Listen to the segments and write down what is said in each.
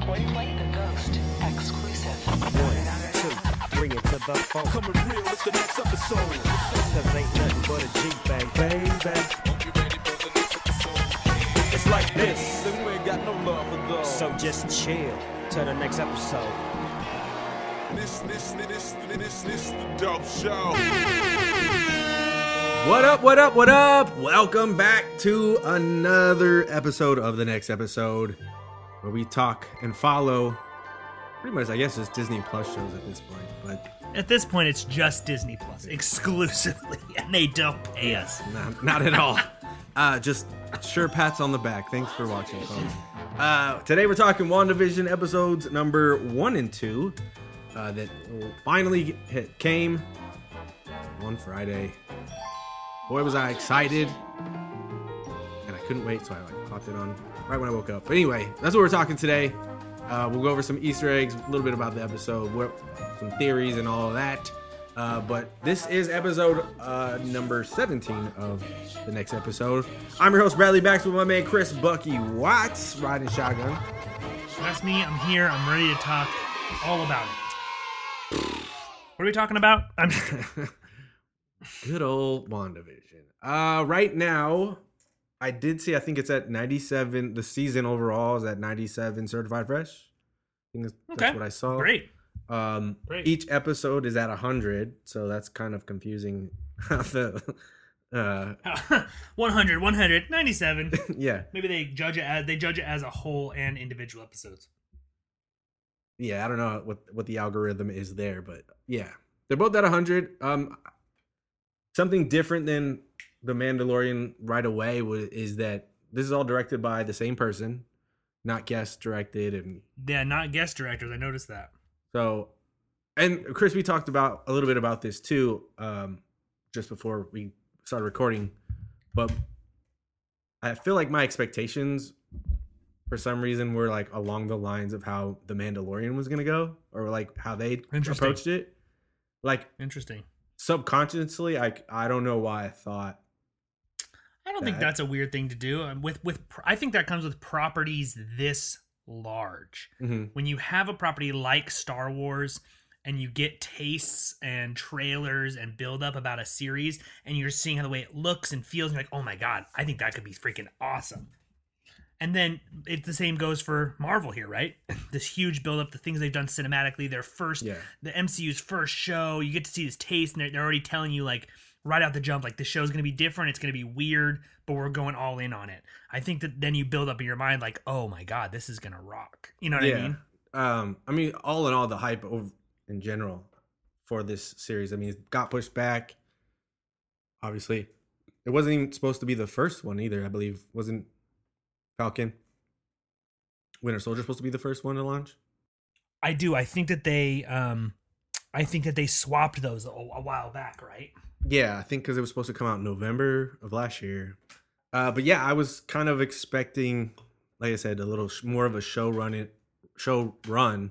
Play, the ghost exclusive. One, two, bring it to the phone. Coming real, it's the next episode. Cause ain't nothing but baby. It's like this, and we got no love for those. So just chill till the next episode. this, this, this, this, this, the show. What up, what up, what up? Welcome back to another episode of the next episode where we talk and follow pretty much, I guess, just Disney Plus shows at this point. But At this point, it's just Disney Plus exclusively, and they don't pay us. not, not at all. Uh, just sure pats on the back. Thanks for watching, folks. Uh, today we're talking WandaVision episodes number one and two uh, that finally hit, came on Friday. Boy, was I excited. And I couldn't wait, so I like popped it on right when I woke up. But anyway, that's what we're talking today. Uh, we'll go over some Easter eggs, a little bit about the episode, what, some theories, and all of that. Uh, but this is episode uh, number 17 of the next episode. I'm your host, Bradley Bax, with my man Chris Bucky Watts, riding shotgun. That's me. I'm here. I'm ready to talk all about it. What are we talking about? I'm. Good old WandaVision. Uh, right now, I did see, I think it's at 97. The season overall is at 97 certified fresh. I think that's, that's what I saw. great. Um, Great. each episode is at 100, so that's kind of confusing. the, uh, 100, 100, 97. yeah, Maybe they judge it as they judge it as a whole and individual episodes. yeah. I don't know what what the algorithm is there, but yeah, they're both at 100. Um, something different than the Mandalorian right away was, is that this is all directed by the same person, not guest directed, and Yeah, not guest directors. I noticed that. So, and Chris, we talked about a little bit about this too, um, just before we started recording. But I feel like my expectations, for some reason, were like along the lines of how the Mandalorian was gonna go, or like how they approached it. Like Interesting. subconsciously, I I don't know why I thought. I don't think That- that's a weird thing to do. Um, With with I think that comes with properties this large. Mhm. When you have a property like Star Wars and you get tastes and trailers and build up about a series and you're seeing how the way it looks and feels and you're like, "Oh my god, I think that could be freaking awesome." And then it the same goes for Marvel here, right? this huge build up, the things they've done cinematically, their first Yeah. the MCU's first show. You get to see this taste, and they're, they're already telling you like right out the jump, like the show's gonna be different. It's gonna be weird, but we're going all in on it. I think that then you build up in your mind like, oh my god, this is gonna rock. You know what I mean? Um, I mean, all in all, the hype over, in general for this series. I mean, it got pushed back. Obviously, it wasn't even supposed to be the first one either. I believe wasn't Falcon, Winter Soldier supposed to be the first one to launch. I do. I think that they, um, I think that they swapped those a, a while back, right? Yeah, I think because it was supposed to come out in November of last year. Uh, but yeah, I was kind of expecting, like I said, a little sh- more of a show run it, show run,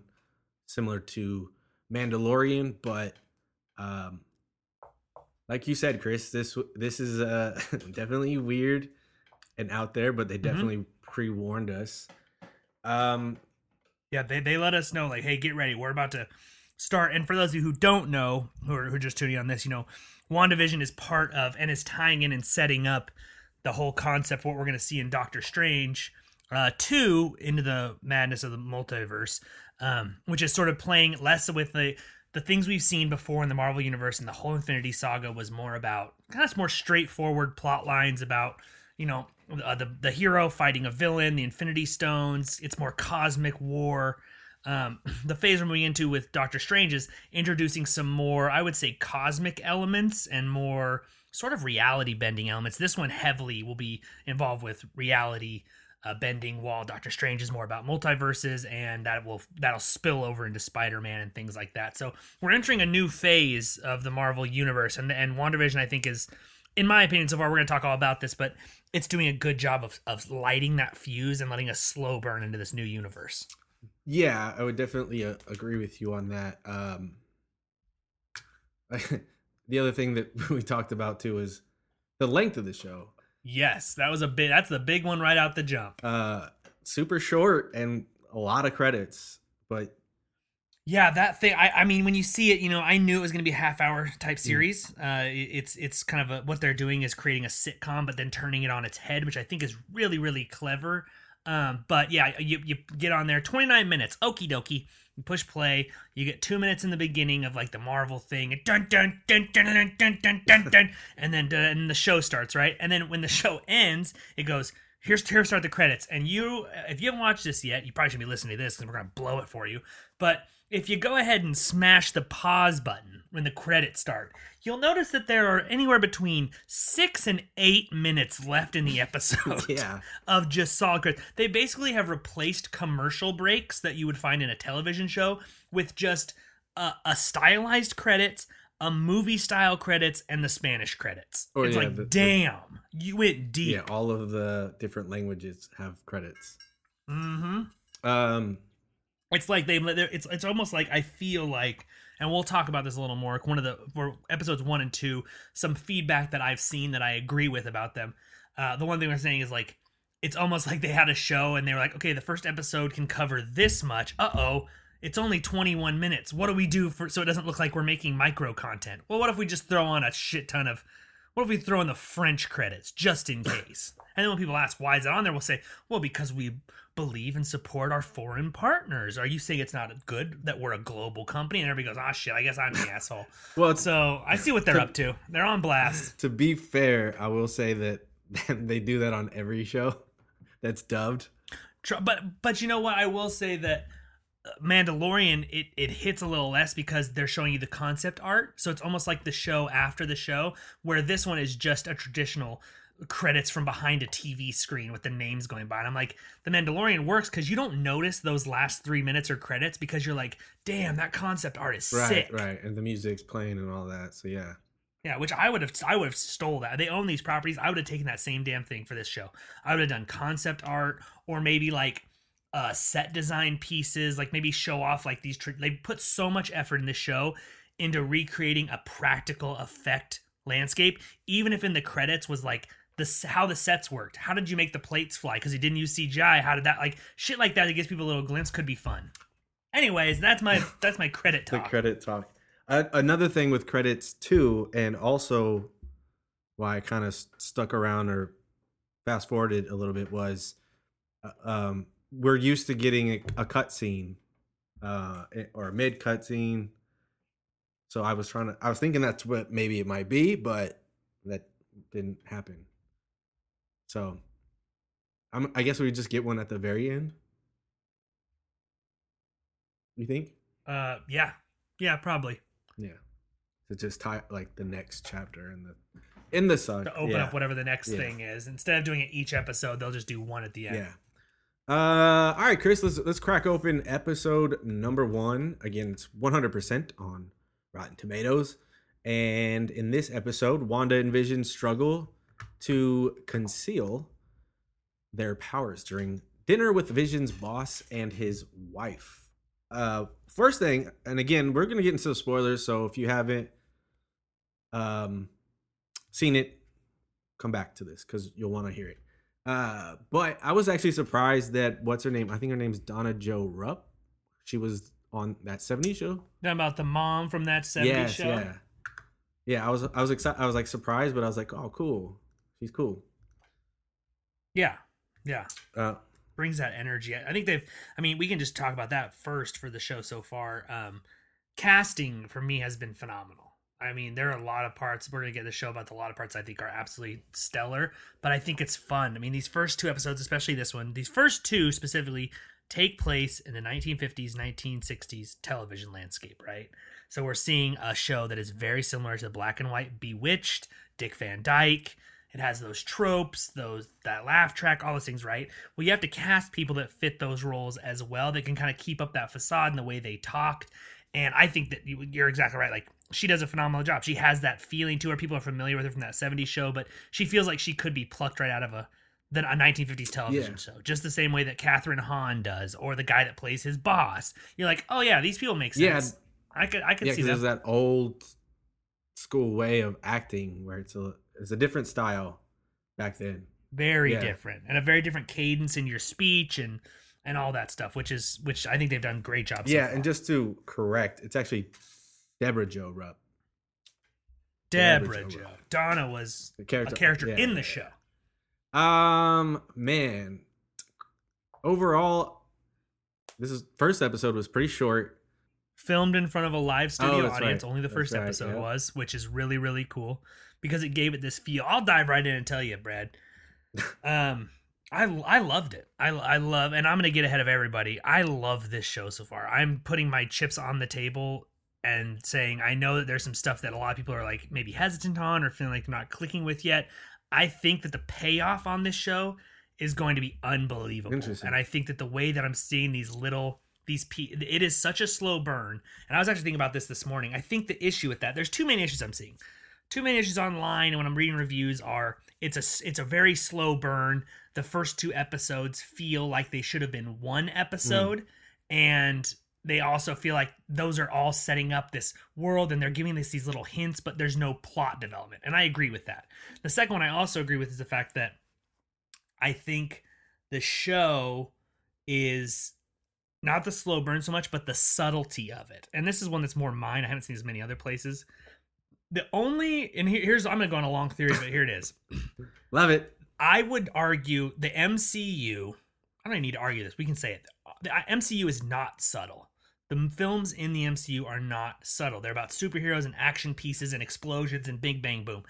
similar to Mandalorian. But um, like you said, Chris, this this is uh, definitely weird and out there, but they definitely pre warned us. Um, Yeah, they, they let us know like, hey, get ready. We're about to start. And for those of you who don't know, who are, who are just tuning on this, you know, WandaVision is part of and is tying in and setting up the whole concept what we're going to see in Doctor Strange uh, 2 into the madness of the multiverse, um, which is sort of playing less with the the things we've seen before in the Marvel universe and the whole Infinity Saga was more about kind of more straightforward plot lines about you know uh, the the hero fighting a villain, the Infinity Stones. It's more cosmic war. Um, the phase we're moving into with Doctor Strange is introducing some more, I would say, cosmic elements and more sort of reality bending elements. This one heavily will be involved with reality uh, bending, while Doctor Strange is more about multiverses, and that will that'll spill over into Spider Man and things like that. So we're entering a new phase of the Marvel universe, and and WandaVision I think is, in my opinion, so far we're going to talk all about this, but it's doing a good job of of lighting that fuse and letting us slow burn into this new universe. Yeah, I would definitely uh, agree with you on that. Um, the other thing that we talked about too is the length of the show. Yes, that was a big. That's the big one right out the jump. Uh, super short, and a lot of credits, but Yeah, that thing. I, I mean, when you see it, you know, I knew it was going to be a half hour Mm. type series. Uh, it- it's it's kind of a, what they're doing is creating a sitcom, but then turning it on its head, which I think is really really clever. Um, but yeah, you you get on there, twenty nine minutes, okie dokie. You push play. You get two minutes in the beginning of like the Marvel thing, and dun dun dun dun dun dun dun dun, dun and then and the show starts right. And then when the show ends, it goes. Here's here start the credits, and you if you haven't watched this yet, you probably should be listening to this because we're gonna blow it for you. But if you go ahead and smash the pause button when the credits start, you'll notice that there are anywhere between six and eight minutes left in the episode Yeah. of just solid credits. They basically have replaced commercial breaks that you would find in a television show with just a, a stylized credits, a movie style credits, and the Spanish credits. Oh, it's yeah, like, the- the- damn, you went deep. yeah, all of the different languages have credits. Mm-hmm. Um, it's like they it's it's almost like I feel like and we'll talk about this a little more one of the for episodes 1 and 2 some feedback that I've seen that I agree with about them. Uh the one thing we're saying is like it's almost like they had a show and they were like okay the first episode can cover this much. Uh-oh it's only 21 minutes. What do we do for so it doesn't look like we're making micro content? Well what if we just throw on a shit ton of what if we throw in the French credits just in case? And then when people ask why is it on there, we'll say, well, because we believe and support our foreign partners. Are you saying it's not good that we're a global company? And everybody goes, ah, shit, I guess I'm the asshole. well, So I see what they're up to. They're on blast. to be fair, I will say that they do that on every show that's dubbed. But but you know what? I will say that uh, Mandalorian it it hits a little less because they're showing you the concept art, so it's almost like the show after the show. Where this one is just a traditional credits from behind a TV screen with the names going by. And I'm like, the Mandalorian works because you don't notice those last three minutes or credits because you're like, damn, that concept art is Right, sick. right, right. and the music's playing and all that. So yeah, Yeah, which I would have I would have stole that. They own these properties. I would have taken that same damn thing for this show. I would have done concept art or maybe like uh set design pieces, like maybe show off like these tr- they put so much effort in this show into recreating a practical effect landscape even if in the credits was like the how the sets worked. How did you make the plates fly cuz he didn't use CGI? How did that like shit like that It gives people a little glimpse could be fun. Anyways, that's my that's my credit the talk. credit talk. Uh, another thing with credits too, and also why I kind of stuck around or fast forwarded a little bit was, uh, um, we're used to getting a, a cut scene, uh, or a mid cut scene. So I was trying to, I was thinking that's what maybe it might be, but that didn't happen. So, I'm, I guess we just get one at the very end. You think? Uh yeah. Yeah, probably. Yeah. To just tie like the next chapter in the in the song. to open yeah. up whatever the next Yeah. thing is. Instead of doing it each episode, they'll just do one at the end. Yeah. Uh all right, Chris, let's let's crack open episode number 1. Again, it's 100% on Rotten Tomatoes. And in this episode, Wanda and Vision struggle to conceal their powers during dinner with Vision's boss and his wife. Uh first thing, and again, we're going to get into the spoilers, so if you haven't um seen it, come back to this cuz you'll want to hear it. Uh but I was actually surprised that what's her name? I think her name's Donna Joe Rupp. She was on that 70s show. Talking about the mom from that 70s yes, show. yeah. Yeah, I was I was excited I was like surprised, but I was like, "Oh, cool. She's cool." Yeah. Yeah. Uh Brings that energy. I think they've I mean, we can just talk about that first for the show so far. Um casting for me has been phenomenal. I mean, there are a lot of parts. We're gonna get the show about the lot of parts I think are absolutely stellar, but I think it's fun. I mean, these first two episodes, especially this one, these first two specifically take place in the 1950s, 1960s television landscape, right? So we're seeing a show that is very similar to the black and white Bewitched, Dick Van Dyke. It has those tropes, those that laugh track, all those things, right? Well, you have to cast people that fit those roles as well. That can kind of keep up that facade and the way they talked. And I think that you, you're exactly right. Like she does a phenomenal job. She has that feeling to her. People are familiar with her from that 70s show, but she feels like she could be plucked right out of a than a 1950s television Yeah. show, just the same way that Kathryn Hahn does, or the guy that plays his boss. You're like, oh yeah, these people make Yeah. sense. I could, I could yeah, see that. there's that old school way of acting where it's a it's a different style back then. very Yeah. different and a very different cadence in your speech and and all that stuff, which is which I think they've done a great job. Yeah, far. and just to correct, it's actually Deborah Jo Rupp. Deborah Deborah Joe. Jo. Donna was The character- a character yeah, in the show. Um, man, overall, this is first episode was pretty short. Filmed in front of a live studio Oh, audience. right. Only the first right, episode yeah. was, which is really really cool because it gave it this feel. I'll dive right in and tell you, Brad. um, I I loved it. I I love, and I'm gonna get ahead of everybody. I love this show so far. I'm putting my chips on the table and saying I know that there's some stuff that a lot of people are like maybe hesitant on or feeling like they're not clicking with yet. I think that the payoff on this show is going to be unbelievable. And I think that the way that I'm seeing these little these pe- it is such a slow burn. And I was actually thinking about this this morning. I think the issue with that there's two main issues I'm seeing. Two main issues online and when I'm reading reviews are it's a it's a very slow burn. The first two episodes feel like they should have been one episode. And they also feel like those are all setting up this world and they're giving us these little hints but there's no plot development. And i agree with that. The second one i also agree with is the fact that i think the show is not the slow burn so much but the subtlety of it. And this is one that's more mine. I haven't seen as many other places the only and here- here's i'm gonna go on a long theory but here it is Love it. I would argue the MCU. I don't even need to argue this. We can say it. The MCU is not subtle. The films in the MCU are not subtle. They're about superheroes and action pieces and explosions and big bang boom.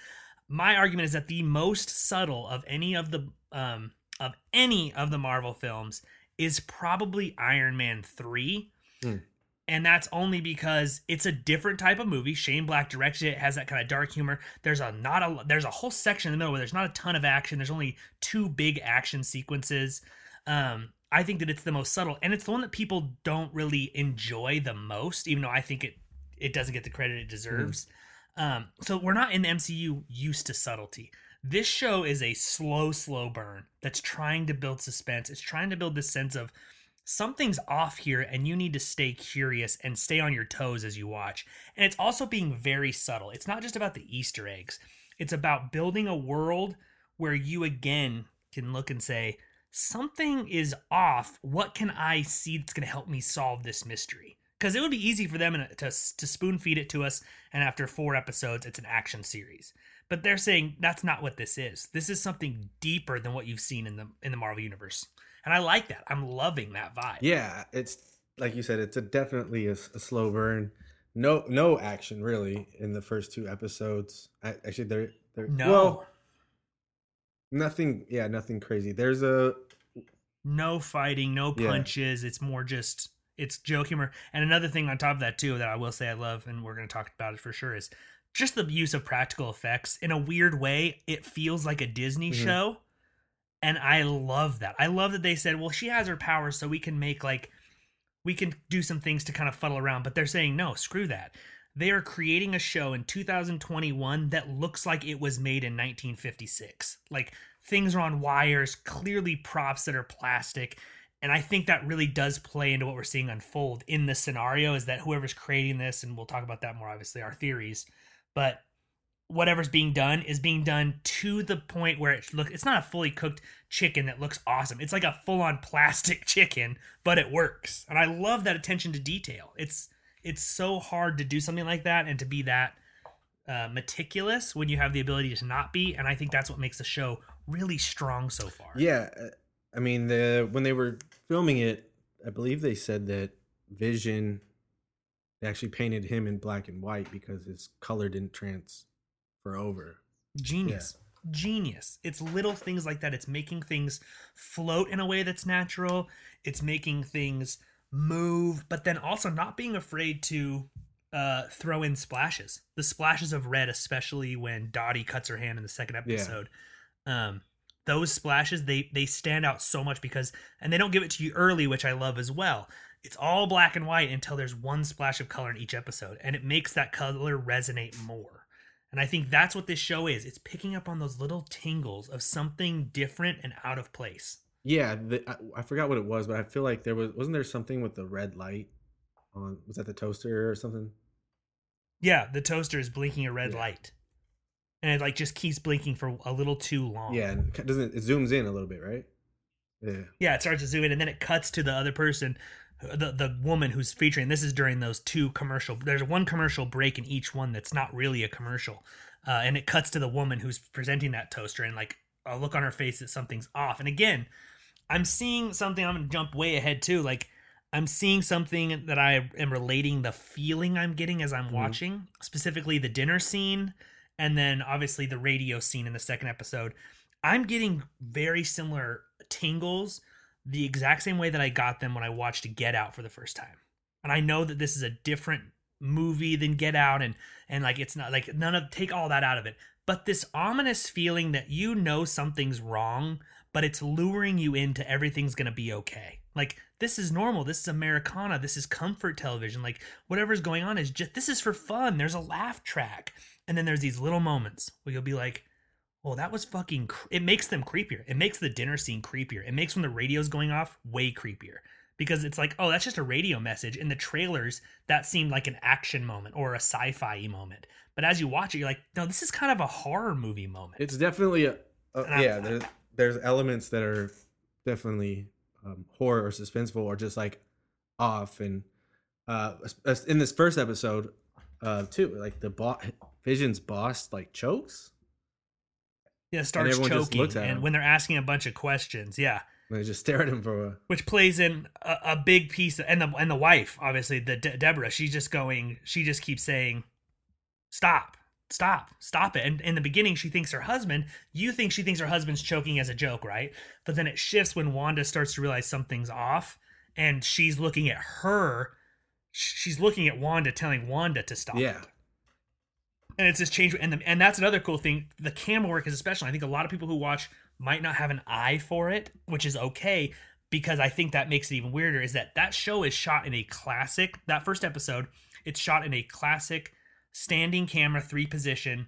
My argument is that the most subtle of any of the um, of any of the Marvel films is probably Iron Man three. Hmm. And that's only because it's a different type of movie. Shane Black directed it, has that kind of dark humor. There's a not a there's a whole section in the middle where there's not a ton of action. There's only two big action sequences. Um, I think that it's the most subtle, and it's the one that people don't really enjoy the most, even though I think it it doesn't get the credit it deserves. Um, so we're not in the MCU used to subtlety. This show is a slow, slow burn that's trying to build suspense. It's trying to build this sense of something's off here and you need to stay curious and stay on your toes as you watch. And it's also being very subtle. It's not just about the Easter eggs, it's about building a world where you again can look and say, something is off. What can I see that's going to help me solve this mystery? Because it would be easy for them uh, to, to, to spoon feed it to us, and after four episodes, it's an action series. But they're saying that's not what this is. This is something deeper than what you've seen in the in the Marvel universe, and I like that. I'm loving that vibe. Yeah, it's like you said, it's a definitely a slow burn. No, no action really in the first two episodes. I, actually, there, there. No, Well, nothing. Yeah, nothing crazy. There's a no fighting, no Yeah. punches. It's more just it's joke humor. And another thing on top of that too that I will say I love, and we're going to talk about it for sure, is just the use of practical effects. In a weird way, it feels like a Disney Mhm. show, and I love that. I love that they said, "Well, she has her powers, so we can make like we can do some things to kind of fuddle around." But they're saying, "No, screw that." They are creating a show in 2021 that looks like it was made in 1956. Like things are on wires, clearly props that are plastic. And I think that really does play into what we're seeing unfold in this scenario is that whoever's creating this, and we'll talk about that more, obviously, our theories, but whatever's being done is being done to the point where it look it's not a fully cooked chicken that looks awesome. It's like a full-on plastic chicken, but it works. And I love that attention to detail. It's it's so hard to do something like that and to be that uh, meticulous when you have the ability to not be. And I think that's what makes the show really strong so far. Yeah, uh, I mean the when they were filming it, I believe they said that Vision they actually painted him in black and white because his color didn't transfer over. Genius. Genius. It's little things like that. It's making things float in a way that's natural. It's making things move, but then also not being afraid to uh, throw in splashes. The splashes of red, especially when Dottie cuts her hand in the second Yeah. episode. Um, those splashes they they stand out so much because and they don't give it to you early, which I love as well. It's all black and white until there's one splash of color in each episode, and it makes that color resonate more. And I think that's what this show is. It's picking up on those little tingles of something different and out of place. Yeah, the, I, I forgot what it was, but I feel like there was wasn't there something with the red light on was that the toaster or something? Yeah, the toaster is blinking a red Yeah. light. And it like just keeps blinking for a little too long. Yeah, and it doesn't it zooms in a little bit, right? Yeah. Yeah, it starts to zoom in, and then it cuts to the other person, the the woman who's featuring. This is during those two commercial. There's one commercial break in each one that's not really a commercial, uh, and it cuts to the woman who's presenting that toaster, and like a look on her face that something's off. And again, I'm seeing something. I'm gonna jump way ahead too. Like I'm seeing something that I am relating the feeling I'm getting as I'm watching, specifically the dinner scene, and then obviously the radio scene in the second episode. I'm getting very similar tingles the exact same way that I got them when I watched Get Out for the first time. And I know that this is a different movie than Get Out and and like it's not like none of take all that out of it. But this ominous feeling that you know something's wrong, but it's luring you into everything's going to be okay. Like this is normal. This is Americana. This is comfort television. Like whatever's going on is just this is for fun. There's a laugh track. And then there's these little moments where you'll be like, well, that was fucking. Cr-. It makes them creepier. It makes the dinner scene creepier. It makes when the radio's going off way creepier because it's like, oh, that's just a radio message. In the trailers, that seemed like an action moment or a sci-fi moment. But as you watch it, you're like, no, this is kind of a horror movie moment. It's definitely a, a yeah. There's there's elements that are definitely um, horror or suspenseful or just like off and uh in this first episode uh too like the bo- Vision's boss like chokes yeah, starts choking, and when they're asking a bunch of questions, yeah, and they just stare at him for a which plays in a, a big piece. And the and the wife, obviously, the De- Deborah, she's just going. She just keeps saying, "Stop, stop, stop it." And in the beginning, she thinks her husband. You think she thinks her husband's choking as a joke, right? But then it shifts when Wanda starts to realize something's off, and she's looking at her. She's looking at Wanda, telling Wanda to stop. yeah it and it's this change and the, and that's another cool thing the camera work is especially i think a lot of people who watch might not have an eye for it which is okay because i think that makes it even weirder is that that show is shot in a classic that first episode it's shot in a classic standing camera three position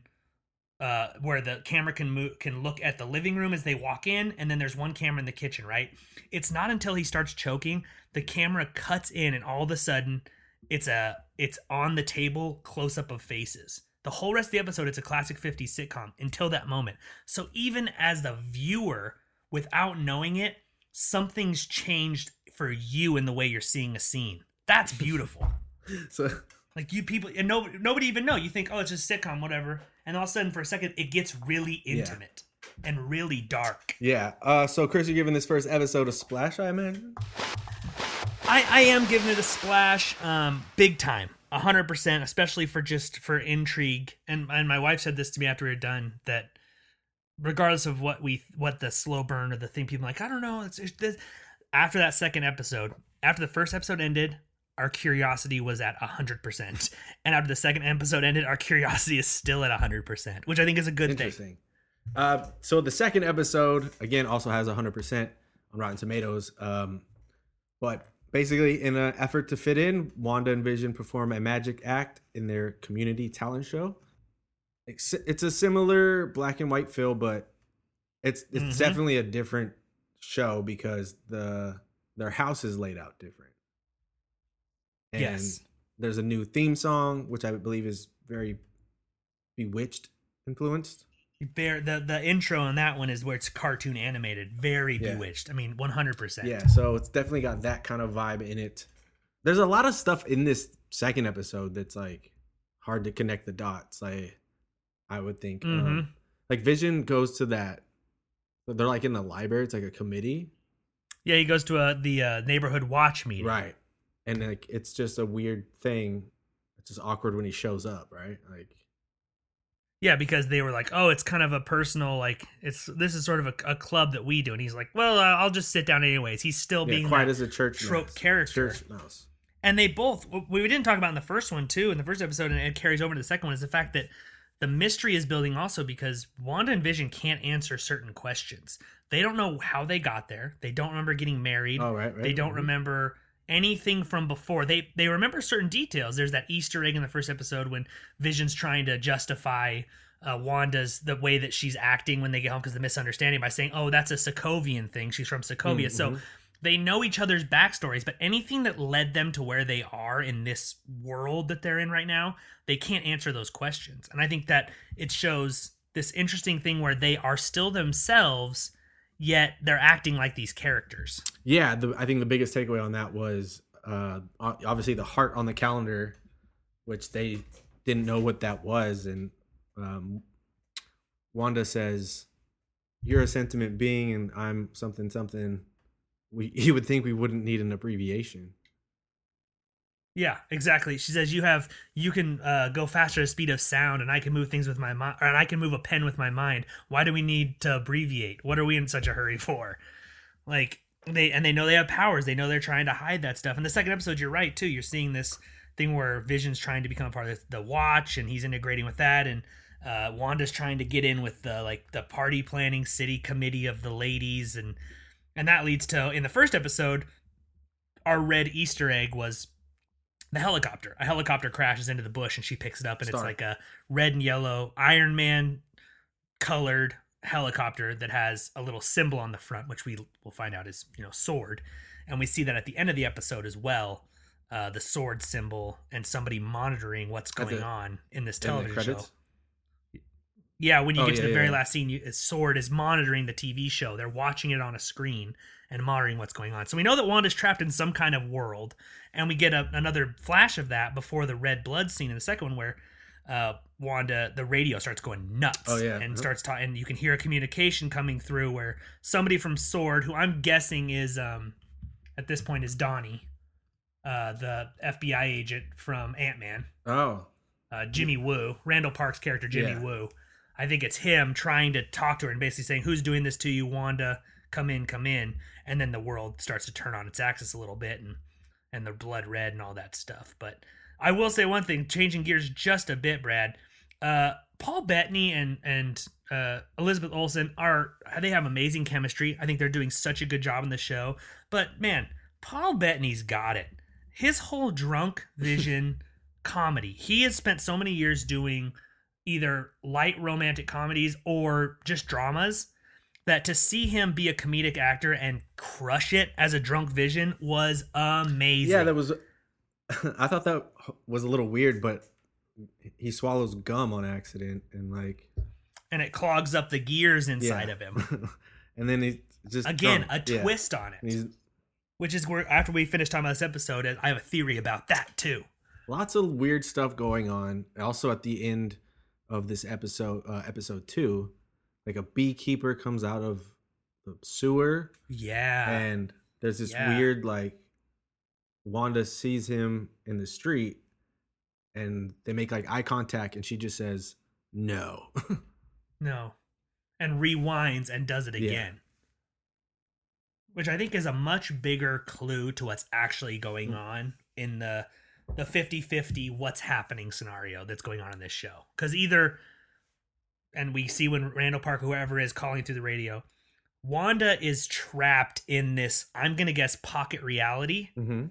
uh, where the camera can move, can look at the living room as they walk in, and then there's one camera in the kitchen. Right? It's not until he starts choking the camera cuts in, and all of a sudden, it's a it's on the table close up of faces. The whole rest of the episode, it's a classic 50s sitcom until that moment. So even as the viewer, without knowing it, something's changed for you in the way you're seeing a scene. That's beautiful. so Like you people, and nobody, nobody even know. You think, oh, it's just a sitcom, whatever. And all of a sudden, for a second, it gets really intimate and really dark. yeah uh so Chris you're giving this first episode a splash I imagine I, I am giving it a splash, um, big time, a hundred percent, especially for just for intrigue. And and my wife said this to me after we were done that regardless of what we what the slow burn or the thing people like, I don't know, it's, it's this. After that second episode, after the first episode ended, our curiosity was at a hundred percent, and after the second episode ended, our curiosity is still at a hundred percent, which I think is a good thing. Uh, so the second episode again also has 100% on Rotten Tomatoes. Um, but basically, in an effort to fit in, Wanda and Vision perform a magic act in their community talent show. It's, it's a similar black and white feel, but it's it's Mhm. definitely a different show because the their house is laid out different. And Yes. there's a new theme song, which I believe is very bewitched influenced. Bear the the intro on that one is where it's cartoon animated, very Yeah. bewitched. I mean, one hundred percent. Yeah, so it's definitely got that kind of vibe in it. There's a lot of stuff in this second episode that's like hard to connect the dots. Like I would think, um, Mhm. like Vision goes to that. They're like in the library. It's like a committee, Yeah, he goes to a the uh, neighborhood watch meeting. right? And like it's just a weird thing. It's just awkward when he shows up, right? Like Yeah, because they were like, "Oh, it's kind of a personal like it's this is sort of a, a club that we do," and he's like, "Well, uh, I'll just sit down anyways." He's still yeah, being quiet as a church trope mouse. character. Church mouse. and they both we didn't talk about in the first one too in the first episode and it carries over to the second one is the fact that the mystery is building also because wanda and vision can't answer certain questions they don't know how they got there they don't remember getting married Oh, right, right, they don't mhm. remember anything from before they they remember certain details there's that easter egg in the first episode when vision's trying to justify uh, Wanda's the way that she's acting when they get home because of the misunderstanding by saying, "Oh, that's a Sokovian thing. She's from Sokovia." So they know each other's backstories, but anything that led them to where they are in this world that they're in right now, they can't answer those questions. And I think that it shows this interesting thing where they are still themselves, yet they're acting like these characters. Yeah, the, I think the biggest takeaway on that was uh, obviously the heart on the calendar, which they didn't know what that was, and um, Wanda says, "You're a sentiment being, and I'm something something." We you would think we wouldn't need an abbreviation. Yeah, exactly. She says you have you can uh, go faster at speed of sound, and I can move things with my mind, and I can move a pen with my mind. Why do we need to abbreviate? What are we in such a hurry for? Like they and they know they have powers. They know they're trying to hide that stuff. In the second episode, you're right too. You're seeing this thing where Vision's trying to become a part of the Watch, and he's integrating with that, and uh, Wanda's trying to get in with the like the party planning city committee of the ladies, and and that leads to in the first episode, our red Easter egg was the helicopter. A helicopter crashes into the bush and she picks it up and it's like a red and yellow Iron Man colored helicopter that has a little symbol on the front, which we will find out is, you know, sword. And we see that at the end of the episode as well. Uh, the sword symbol and somebody monitoring what's going the- on in this In television show. Yeah, when you Oh, get to yeah, the very yeah. last scene, you, Sword is monitoring the TV show. They're watching it on a screen and monitoring what's going on. So we know that Wanda's trapped in some kind of world, and we get a, another flash of that before the red blood scene in the second one, where uh, Wanda, the radio starts going nuts. Oh, yeah. and starts talking, and you can hear a communication coming through where somebody from Sword, who I'm guessing is um, at this point is Donnie, uh, the FBI agent from Ant Man Oh, uh, Jimmy Woo, Randall Park's character Jimmy Yeah. Woo. I think it's him trying to talk to her and basically saying, "Who's doing this to you, Wanda? Come in, come in." And then the world starts to turn on its axis a little bit, and and the blood red and all that stuff. But I will say one thing, changing gears just a bit, Brad. Uh, Paul Bettany and and uh, Elizabeth Olsen are they have amazing chemistry. I think they're doing such a good job in the show. But man, Paul Bettany's got it. His whole drunk vision comedy. He has spent so many years doing either light romantic comedies or just dramas that to see him be a comedic actor and crush it as a drunk vision was amazing. yeah, that was. I thought that was a little weird, but he swallows gum on accident, and like and it clogs up the gears inside yeah. of him. and then he just Again, drunk. a Yeah. twist on it. Which is where after we finish talking about this episode, I have a theory about that too. lots of weird stuff going on. Also, at the end of this episode, uh, episode two, like a beekeeper comes out of the sewer, Yeah. and there's this Yeah. weird like Wanda sees him in the street, and they make like eye contact, and she just says no. No. And rewinds and does it Yeah. again. Which I think is a much bigger clue to what's actually going on in the the 50-50 what's happening scenario that's going on in this show. Cuz either and we see when Randall Park whoever is calling through the radio, Wanda is trapped in this I'm going to guess pocket reality mm-hmm.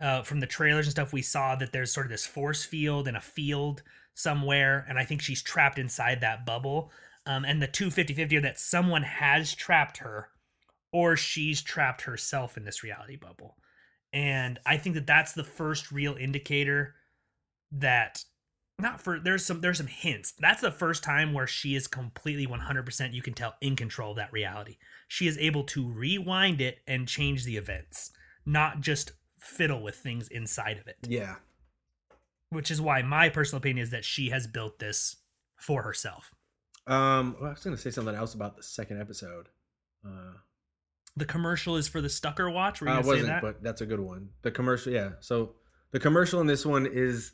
uh, from the trailers and stuff, we saw that there's sort of this force field and a field somewhere, and I think she's trapped inside that bubble. Um, and the two 50 50 are that someone has trapped her or she's trapped herself in this reality bubble. And I think that that's the first real indicator that not for there's some there's some hints. That's the first time where she is completely 100% you can tell in control of that reality. She is able to rewind it and change the events, not just fiddle with things inside of it. Yeah. Which is why my personal opinion is that she has built this for herself. Um, well, I was gonna say something else about the second episode. Uh, The commercial is for the Strucker watch. Were you I wasn't, that? but that's a good one. The commercial, yeah. So the commercial in this one is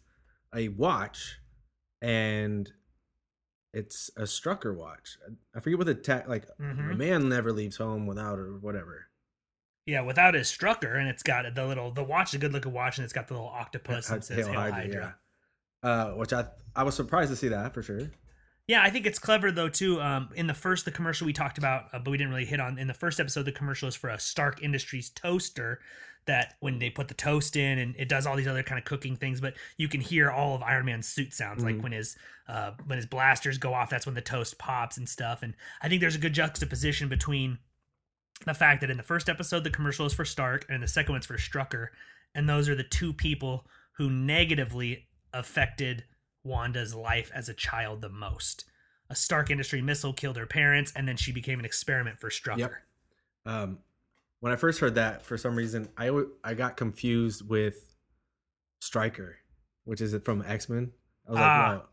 a watch, and it's a Strucker watch. I forget what the tag like. Mhm. A man never leaves home without or whatever. Yeah, without his Strucker, and it's got the little the watch is a good looking watch, and it's got the little octopus it says Hail Hydra, Hydra. yeah. Uh, which I I was surprised to see that for sure. Yeah, I think it's clever though too. Um, in the first, the commercial we talked about, uh, but we didn't really hit on. In the first episode, the commercial is for a Stark Industries toaster that when they put the toast in, and it does all these other kind of cooking things. But you can hear all of Iron Man's suit sounds, like Mhm. when his uh, when his blasters go off. That's when the toast pops and stuff. And I think there's a good juxtaposition between the fact that in the first episode the commercial is for Stark and the second one's for Strucker, and those are the two people who negatively affected Wanda's life as a child the most. A Stark Industry missile killed her parents, and then she became an experiment for Strucker. Yep. Um, when I first heard that, for some reason, I w- I got confused with Stryker, which is it from X Men. I was Ah, like, wow.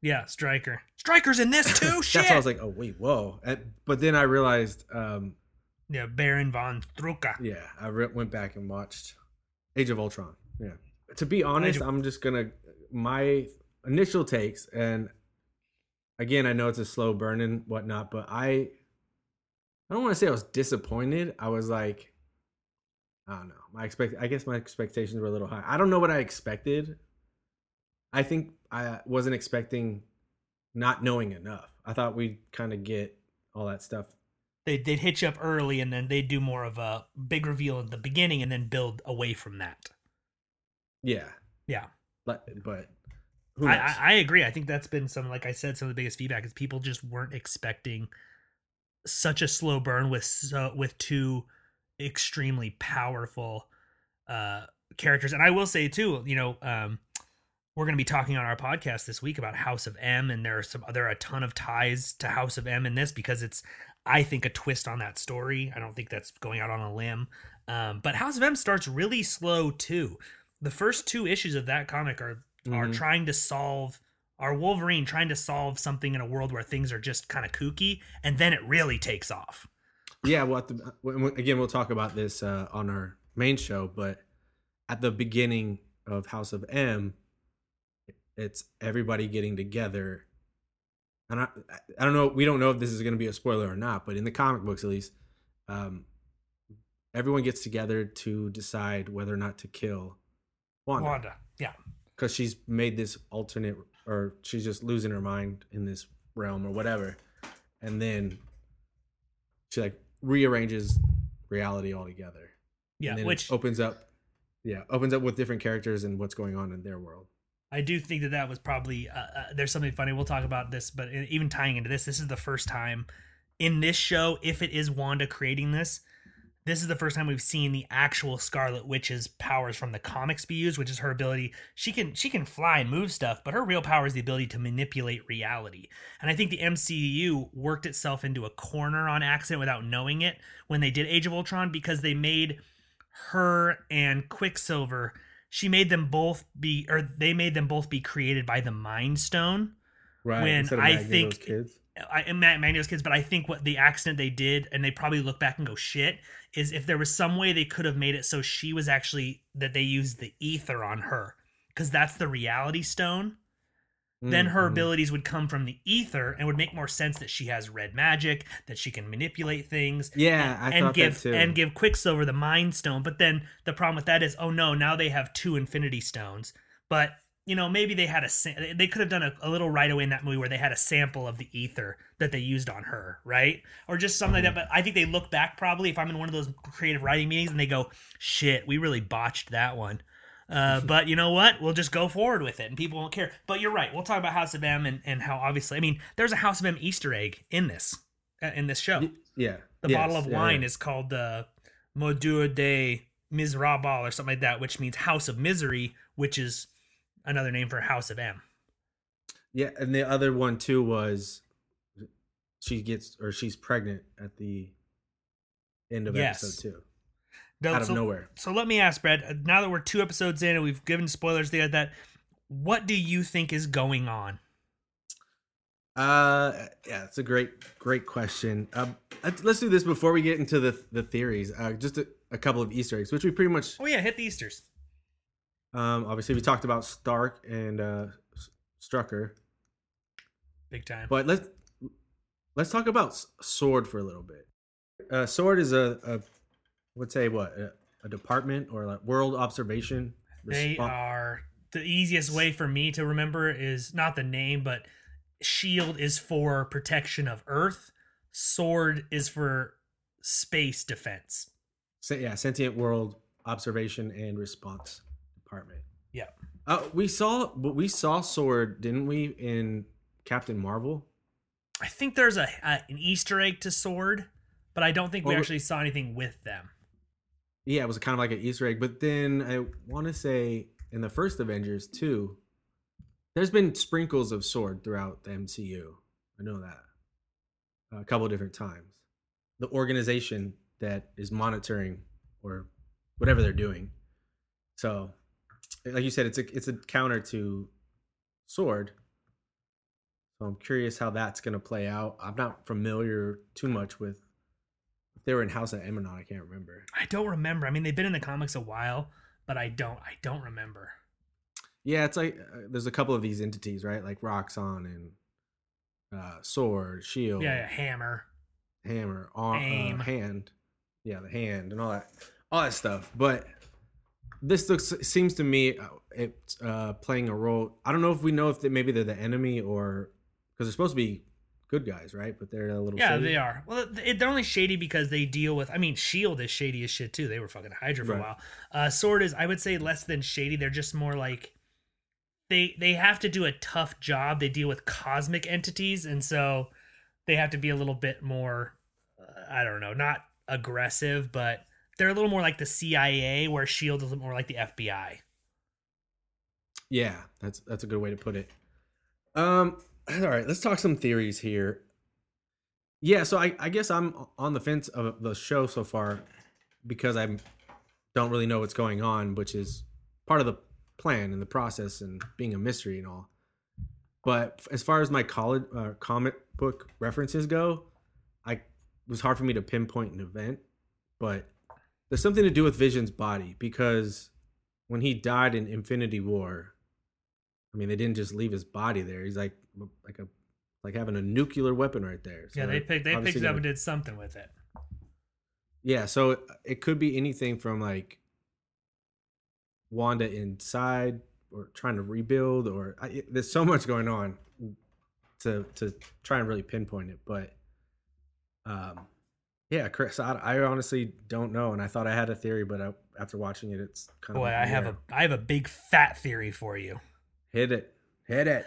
Yeah, Stryker. Stryker's in this too. Shit. That's why I was like, oh wait, whoa. And, but then I realized, um, yeah, Baron von Strucker. yeah, I re- went back and watched Age of Ultron. Yeah. To be honest, of- I'm just gonna my initial takes, and again, I know it's a slow burn and whatnot, but I I don't want to say I was disappointed. I was like, I don't know. My expect I guess my expectations were a little high. I don't know what I expected. I think I wasn't expecting not knowing enough. I thought we'd kind of get all that stuff. They they'd hit you up early, and then they would do more of a big reveal at the beginning, and then build away from that. Yeah, Yeah, but but I. I I agree. I think that's been some, like I said, some of the biggest feedback is people just weren't expecting such a slow burn with so, with two extremely powerful uh characters. And I will say too, you know, um we're going to be talking on our podcast this week about House of M, and there are some there are a ton of ties to House of M in this because it's I think a twist on that story. I don't think that's going out on a limb. Um, but House of M starts really slow too. The first two issues of that comic are are Mhm. trying to solve are Wolverine trying to solve something in a world where things are just kind of kooky, and then it really takes off. Yeah, well, at the, again, we'll talk about this uh, on our main show, but at the beginning of House of M, it's everybody getting together. And I, I don't know, we don't know if this is going to be a spoiler or not, but in the comic books at least, um, everyone gets together to decide whether or not to kill Wanda Wanda, yeah, because she's made this alternate, or she's just losing her mind in this realm or whatever, and then she like rearranges reality altogether. yeah, and then which opens up, yeah, opens up with different characters and what's going on in their world. I do think that that was probably uh, uh, there's something funny. We'll talk about this, but even tying into this, this is the first time in this show, if it is Wanda creating this, this is the first time we've seen the actual Scarlet Witch's powers from the comics be used, which is her ability. She can she can fly and move stuff, but her real power is the ability to manipulate reality. And I think the MCU worked itself into a corner on accident without knowing it when they did Age of Ultron because they made her and Quicksilver she made them both be or they made them both be created by the mind stone Right. When I think- I am Magneto's kids, but I think what the accident they did, and they probably look back and go shit, is if there was some way they could have made it so she was actually that they used the ether on her, because that's the reality stone. Then her Mhm. abilities would come from the ether, and would make more sense that she has red magic, that she can manipulate things, Yeah, I and thought give and give Quicksilver the Mind Stone. But then the problem with that is, oh no, now they have two Infinity Stones. But you know, maybe they had a they could have done a, a little right away in that movie where they had a sample of the ether that they used on her, right? Or just something like that. But I think they look back probably if I'm in one of those creative writing meetings and they go, "Shit, we really botched that one." Uh, but you know what? We'll just go forward with it, and people won't care. But you're right. We'll talk about House of M and, and how obviously, I mean, there's a House of M Easter egg in this uh, in this show. Yeah. The Yes, bottle of yeah, wine yeah. is called the Modure de Miserable or something like that, which means House of Misery, which is another name for House of M. Yeah, and the other one too was she gets or she's pregnant at the end of Yes. episode two. Now, out of so, nowhere. So let me ask, Brad. uh, Now that we're two episodes in and we've given spoilers there, that what do you think is going on? Uh, yeah, it's a great, great question. Um, let's, let's do this before we get into the the theories. Uh, just a, a couple of Easter eggs, which we pretty much, Oh yeah, hit the Easter's. Um, obviously we talked about Stark and uh, Strucker, Big time. but let's let's talk about Sword for a little bit. Uh, Sword is a, a let's say what a, a department or like world observation. They respo- are the easiest way for me to remember is not the name, but shield is for protection of Earth. Sword is for space defense. Se- yeah, sentient world observation and response department. Yeah. Uh, we saw, but we saw Sword, didn't we, in Captain Marvel? I think there's a, a an Easter egg to Sword, but I don't think we Well, actually saw anything with them. Yeah, it was kind of like an Easter egg. But then I want to say in the first Avengers too, there's been sprinkles of Sword throughout the MCU. I know that a couple of different times. The organization that is monitoring or whatever they're doing. So, like you said, it's a it's a counter to Sword. So I'm curious how that's going to play out. I'm not familiar too much with if they were in House of Emanon. I can't remember. I don't remember. I mean, they've been in the comics a while, but I don't. I don't remember. Yeah, it's like uh, there's a couple of these entities, right? Like Roxxon and uh, Sword, Shield, Yeah, yeah Hammer. Hammer, arm, uh, hand, yeah, the hand and all that, all that stuff. But this looks seems to me uh, it's uh, playing a role. I don't know if we know if they, maybe they're the enemy or because they're supposed to be good guys, right? But they're a little Yeah, shady. they are. Well, they're only shady because they deal with. I mean, Shield is shady as shit too. They were fucking Hydra for Right. a while. Uh, Sword is, I would say, less than shady. They're just more like they they have to do a tough job. They deal with cosmic entities, and so they have to be a little bit more. Uh, I don't know, not aggressive, but they're a little more like the CIA, where Shield is more like the FBI. Yeah, that's that's a good way to put it. Um, all right, let's talk some theories here. Yeah, so I, I guess I'm on the fence of the show so far because I don't really know what's going on, which is part of the plan and the process and being a mystery and all. But as far as my college uh, comic book references go, I it was hard for me to pinpoint an event, but there's something to do with Vision's body because when he died in Infinity War, I mean, they didn't just leave his body there. He's like like a like having a nuclear weapon right there. So yeah, they picked they picked it up and did something with it. Yeah, so it, it could be anything from like Wanda inside or trying to rebuild, or I, there's so much going on to to try and really pinpoint it. But um, yeah, Chris, I, I honestly don't know, and I thought I had a theory, but I, after watching it, it's kind of Boy, I have a I have a big fat theory for you. hit it, hit it.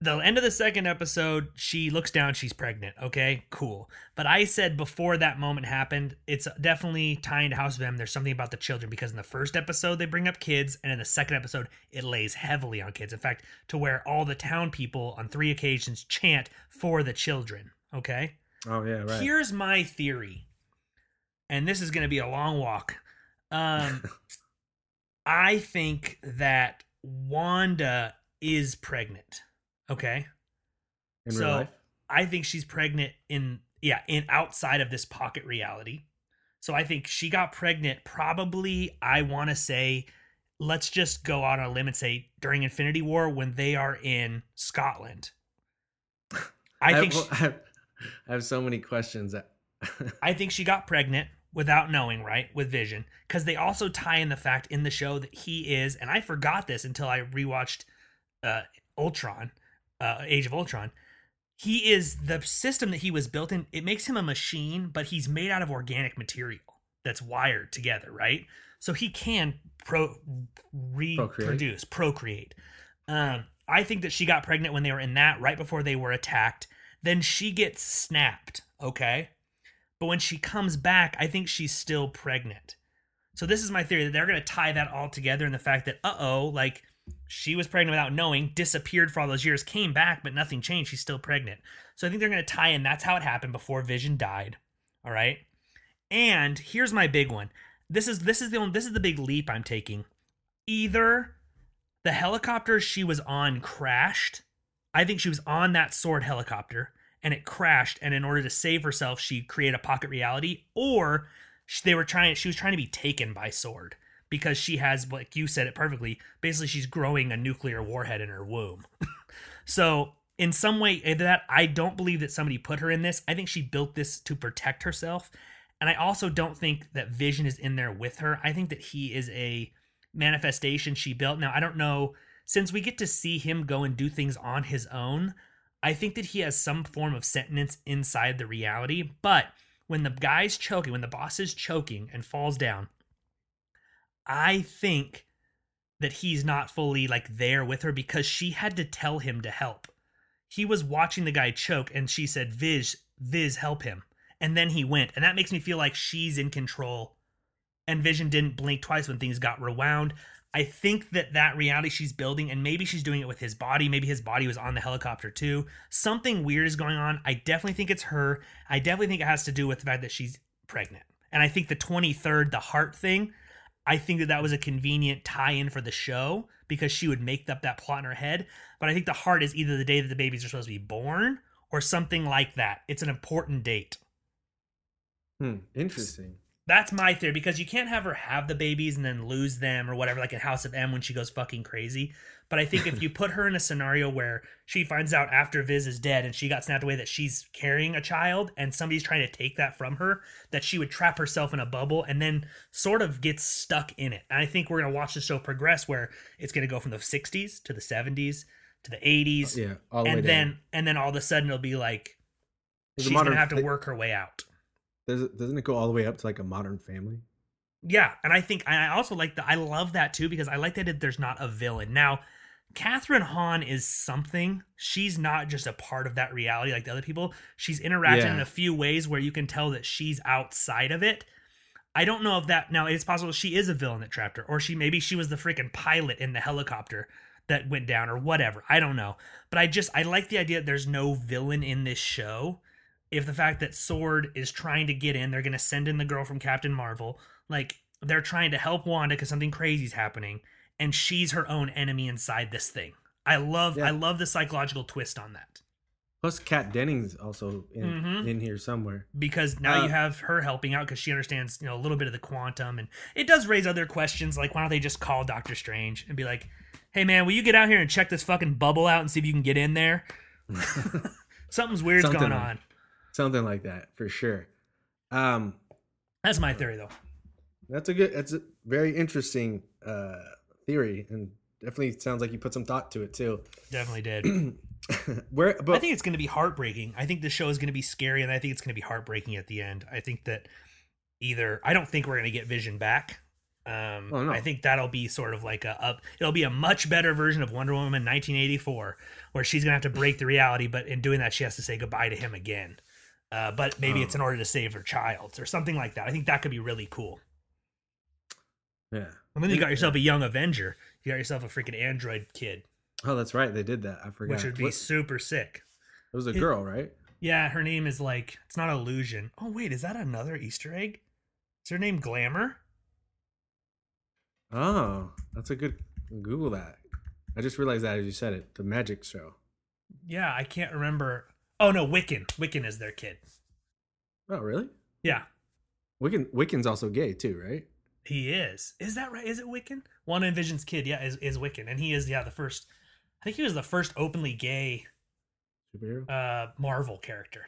the end of the second episode, she looks down, she's pregnant. Okay, cool. But I said before that moment happened, it's definitely tying to House of M. There's something about the children because in the first episode they bring up kids, and in the second episode it lays heavily on kids. In fact, to where all the town people on three occasions chant for the children. Okay. Oh yeah, right. Here's my theory, and this is going to be a long walk. Um, I think that Wanda is pregnant. Okay. in so real life. I think she's pregnant in yeah, in outside of this pocket reality. So I think she got pregnant probably I want to say let's just go out on a limb and say during Infinity War when they are in Scotland. I think well, she, I I have so many questions. I think she got pregnant without knowing, right, with Vision, because they also tie in the fact in the show that he is, and I forgot this until I rewatched uh, Ultron, uh, Age of Ultron. He is the system that he was built in. It makes him a machine, but he's made out of organic material that's wired together, right? So he can pro reproduce, procreate. Um, I think that she got pregnant when they were in that, right before they were attacked. Then she gets snapped, okay? But when she comes back, I think she's still pregnant. So this is my theory that they're going to tie that all together in the fact that, uh oh, like she was pregnant without knowing, disappeared for all those years, came back, but nothing changed. She's still pregnant. So I think they're going to tie in that's how it happened before Vision died. All right. And here's my big one. This is this is the only, this is the big leap I'm taking. Either the helicopter she was on crashed. I think she was on that sword helicopter and it crashed. And in order to save herself she created a pocket reality or they were trying she was trying to be taken by sword because she has like you said it perfectly basically she's growing a nuclear warhead in her womb. So in some way eh, that i don't believe that somebody put her in this. I think she built this to protect herself. And i also don't think that vision is in there with her. I think that he is a manifestation she built. Now i don't know since we get to see him go and do things on his own I think that he has some form of sentence inside the reality, but when the guy's choking, when the boss is choking and falls down, I think that he's not fully like there with her because she had to tell him to help. He was watching the guy choke and she said, Viz, Viz, help him. And then he went. And that makes me feel like she's in control. And Vision didn't blink twice when things got rewound. I think that that reality she's building, and maybe she's doing it with his body. Maybe his body was on the helicopter too. Something weird is going on. I definitely think it's her. I definitely think it has to do with the fact that she's pregnant. And I think the 23rd, the heart thing, I think that that was a convenient tie-in for the show because she would make up that plot in her head. But I think the heart is either the day that the babies are supposed to be born or something like that. It's an important date. Hmm, interesting. That's my theory because you can't have her have the babies and then lose them or whatever, like in House of M when she goes fucking crazy. But I think if you put her in a scenario where she finds out after Viz is dead and she got snapped away that she's carrying a child and somebody's trying to take that from her, that she would trap herself in a bubble and then sort of gets stuck in it. And I think we're going to watch the show progress where it's going to go from the 60s to the 70s to the 80s. Yeah, all the way and down. then and then all of a sudden it'll be like she's going to have to work her way out. Does it, doesn't it go all the way up to like a modern family? Yeah, and I think I also like that. I love that too because I like that there's not a villain. Now, Kathryn Hahn is something. She's not just a part of that reality like the other people. She's interacting Yeah. in a few ways where you can tell that she's outside of it. I don't know if that now it's possible she is a villain that trapped her, or she maybe she was the freaking pilot in the helicopter that went down, or whatever. I don't know, but I just I like the idea that there's no villain in this show. If the fact that Sword is trying to get in, they're going to send in the girl from Captain Marvel. Like they're trying to help Wanda because something crazy's happening, and she's her own enemy inside this thing. I love Yeah. I love the psychological twist on that Plus, Kat Dennings also in Mhm. in here somewhere. because now Uh, you have her helping out because she understands you know a little bit of the quantum, and it does raise other questions like why don't they just call Doctor Strange and be like, "Hey man, will you get out here and check this fucking bubble out and see if you can get in there?" Something's weird's Something going on. Something like that for sure. Um, That's my theory though. that's a good. That's a very interesting uh theory, and definitely sounds like you put some thought to it too. Definitely did. Where, but I think it's going to be heartbreaking. I think the show is going to be scary, and I think it's going to be heartbreaking at the end. I think that either I don't think we're going to get Vision back. Um, Oh, no. I think that'll be sort of like a up. It'll be a much better version of Wonder Woman 1984, where she's going to have to break the reality, but in doing that, she has to say goodbye to him again. Uh, but maybe it's in order to save her child or something like that. I think that could be really cool. yeah. And then you got yourself a young Avenger. You got yourself a freaking android kid, Oh, that's right. They did that. I forgot. which would be What- super sick. it was a it- girl, right? Yeah, her name is like it's not illusion. Oh wait, is that another Easter egg? Is her name Glamour? Oh, that's a good. Google that. I just realized that as you said it. The magic show. Yeah, I can't remember. Oh no, Wiccan. Wiccan is their kid. Oh, really? Yeah, Wiccan. Wiccan's also gay too, right? he is. Is that right? Is it Wiccan? One Envision's kid, yeah, is is Wiccan, and he is yeah the first. I think he was the first openly gay Superhero. uh Marvel character.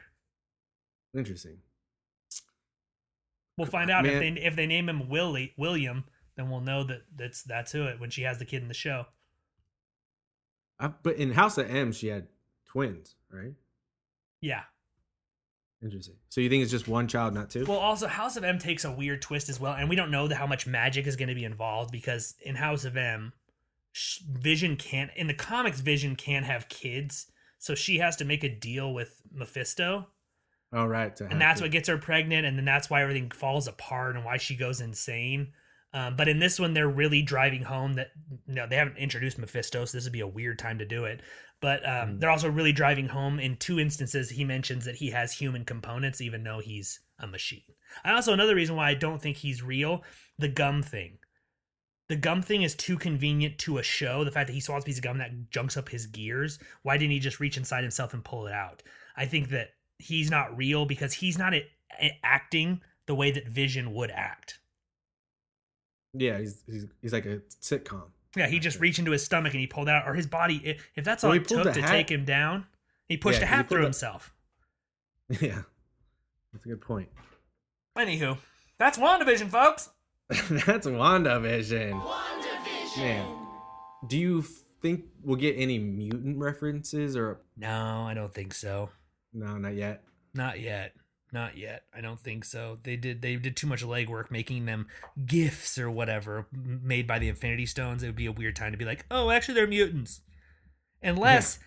Interesting. We'll find out if they if they name him Willie William, then we'll know that that's that's who it when she has the kid in the show. I, but in House of M, she had twins, right? Yeah. Interesting. So you think it's just one child, not two? Well, also House of M takes a weird twist as well, and we don't know the, how much magic is going to be involved because in House of M, Vision can't in the comics. Vision can't have kids, so she has to make a deal with Mephisto, oh, right. and that's two. what gets her pregnant, and then that's why everything falls apart and why she goes insane. Um, but in this one, they're really driving home that no, they haven't introduced Mephisto, so this would be a weird time to do it. But um, they're also really driving home in two instances. He mentions that he has human components, even though he's a machine. And also another reason why I don't think he's real: the gum thing. The gum thing is too convenient to a show. The fact that he swallows a piece of gum that junks up his gears. Why didn't he just reach inside himself and pull it out? I think that he's not real because he's not acting the way that Vision would act. Yeah, he's, he's he's like a sitcom. Yeah, he just reached into his stomach and he pulled out, or his body. If that's all Well, he it took to hat. take him down, he pushed Yeah, a 'cause he hat through pulled a- himself. Yeah, that's a good point. Anywho, that's WandaVision, folks. that's WandaVision. Man, do you think we'll get any mutant references or No, I don't think so. no, not yet? Not yet. Not yet. I don't think so. They did. They did too much legwork making them gifts or whatever made by the Infinity Stones. It would be a weird time to be like, oh, actually, they're mutants. Unless,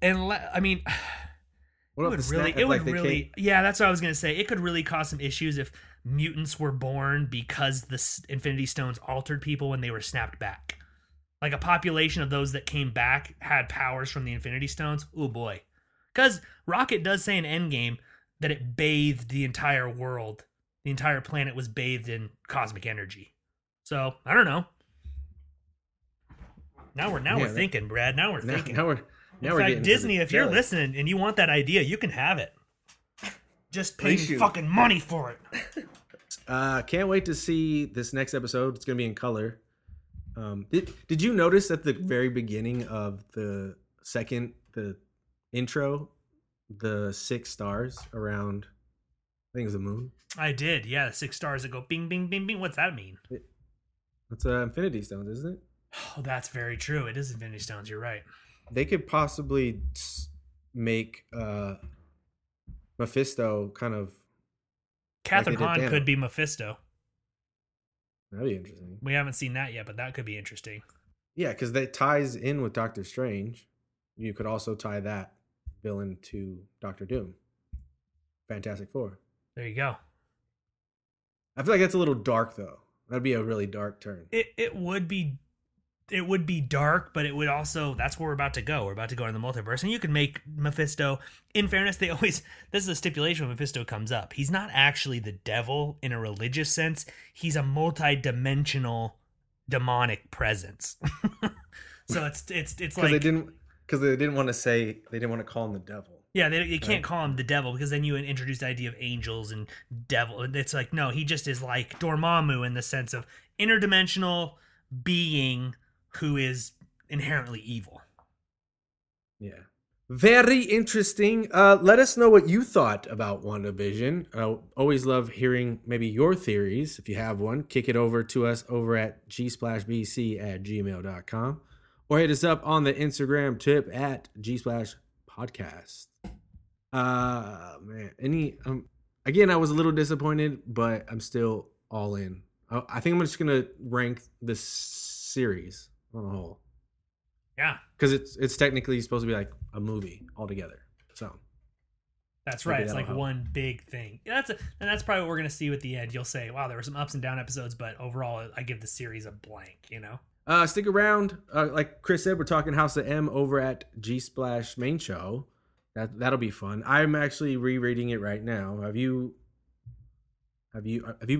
unless I mean, What it would really, it like, would really, came- yeah, that's what I was gonna say. It could really cause some issues if mutants were born because the Infinity Stones altered people when they were snapped back. Like a population of those that came back had powers from the Infinity Stones. Oh boy, because Rocket does say in Endgame that it bathed the entire world the entire planet was bathed in cosmic energy. So I don't know. Now we're now Yeah, we're that- thinking, Brad. Now we're Now, thinking. now we're now In we're fact, Disney, if you're listening and you want that idea, you can have it. Just pay me fucking money for it. Uh, can't wait to see this next episode. It's gonna be in color. Um, did Did you notice at the very beginning of the second the intro, the six stars around? I think it's the moon. I did, yeah. The six stars that go bing, bing, bing, bing. What's that mean? That's uh, Infinity Stones, isn't it? Oh, that's very true. It is Infinity Stones. You're right. They could possibly make uh, Mephisto kind of. Kathryn did Hahn could be Mephisto. That'd be interesting. We haven't seen that yet, but that could be interesting. Yeah, because that ties in with Doctor Strange. You could also tie that villain to Doctor Doom. Fantastic Four. There you go. I feel like that's a little dark though. That'd be a really dark turn. It it would be it would be dark, but it would also that's where we're about to go. We're about to go into the multiverse. And you can make Mephisto in fairness, they always this is a stipulation when Mephisto comes up. He's not actually the devil in a religious sense. He's a multi-dimensional demonic presence. so it's it's it's like they didn't because they didn't want to say they didn't want to call him the devil. Yeah, they, you can't Right. call him the devil because then you introduce the idea of angels and devil. It's like no, he just is like Dormammu in the sense of interdimensional being who is inherently evil. Yeah. Very interesting. Uh, let us know what you thought about WandaVision. Uh, always love hearing maybe your theories. If you have one, kick it over to us over at gsplashbc at gmail.com or hit us up on the Instagram tip at gsplash podcast. Uh, man, any, um, again, I was a little disappointed, but I'm still all in. I, I think I'm just going to rank this series on a whole Yeah, because it's it's technically supposed to be like a movie altogether. So that's right. It's like help. one big thing. That's a, and that's probably what we're gonna see with the end. You'll say, "Wow, there were some ups and down episodes, but overall, I give the series a blank." You know. Uh, stick around. Uh, like Chris said, we're talking House of M over at G Splash Main Show. That that'll be fun. I'm actually rereading it right now. Have you? Have you? Have you?